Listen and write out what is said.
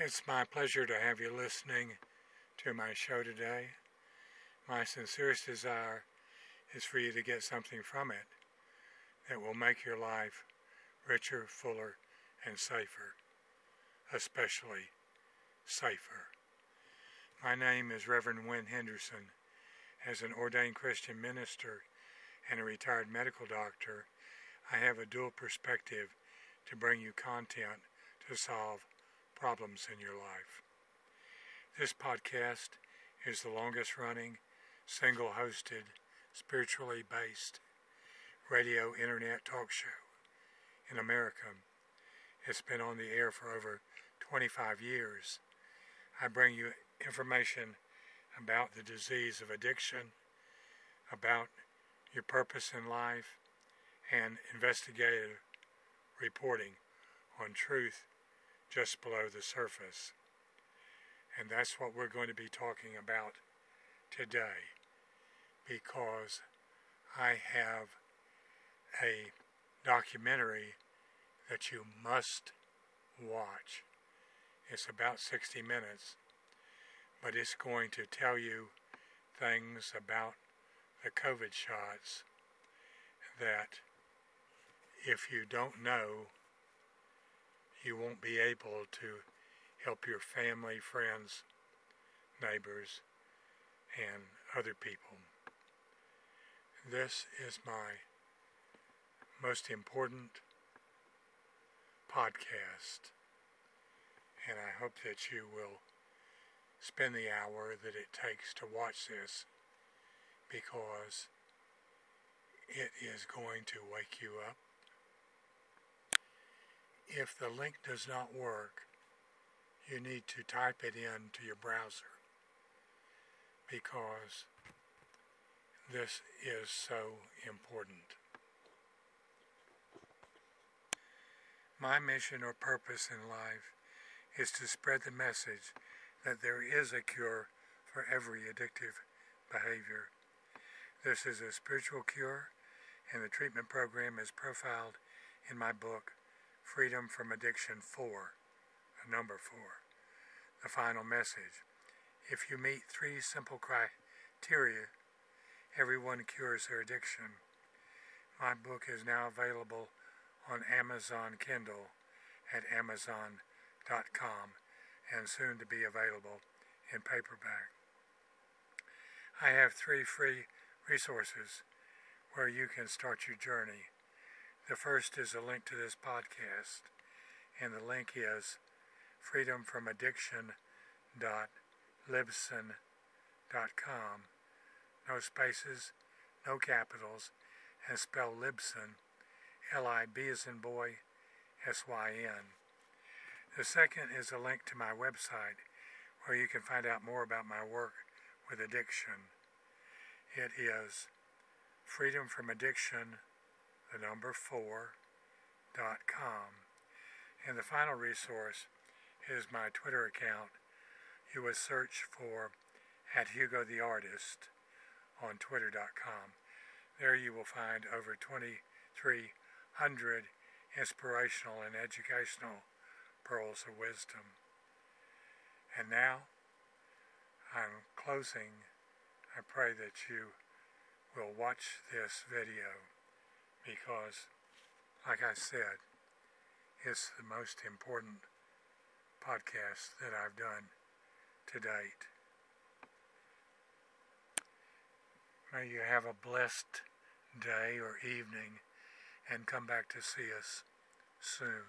It's my pleasure to have you listening to my show today. My sincerest desire is for you to get something from it that will make your life richer, fuller, and safer, especially safer. My name is Reverend Wynn Henderson. As an ordained Christian minister and a retired medical doctor, I have a dual perspective to bring you content to solve problems in your life. This podcast is the longest running, single hosted, spiritually based radio internet talk show in America. It's been on the air for over 25 years. I bring you information about the disease of addiction, about your purpose in life, and investigative reporting on truth just below the surface. And that's what we're going to be talking about today because I have a documentary that you must watch. It's about 60 minutes, but it's going to tell you things about the COVID shots that if you don't know you won't be able to help your family, friends, neighbors, and other people. This is my most important podcast, and I hope that you will spend the hour that it takes to watch this because it is going to wake you up if the link does not work, you need to type it into your browser because this is so important. My mission or purpose in life is to spread the message that there is a cure for every addictive behavior. This is a spiritual cure, and the treatment program is profiled in my book, Freedom from Addiction 4, number 4. The final message. If you meet three simple criteria, everyone cures their addiction. My book is now available on Amazon Kindle at amazon.com and soon to be available in paperback. I have three free resources where you can start your journey the first is a link to this podcast, and the link is freedomfromaddiction.libsyn.com. No spaces, no capitals, and spell Libsyn, L-I-B as in boy, S-Y-N. The second is a link to my website where you can find out more about my work with addiction. It is Freedom from Addiction the number four dot com. And the final resource is my Twitter account. You would search for at Hugo the Artist on twitter.com. There you will find over 2,300 inspirational and educational pearls of wisdom. And now, I'm closing. I pray that you will watch this video because, like I said, it's the most important podcast that I've done to date. May you have a blessed day or evening and come back to see us soon.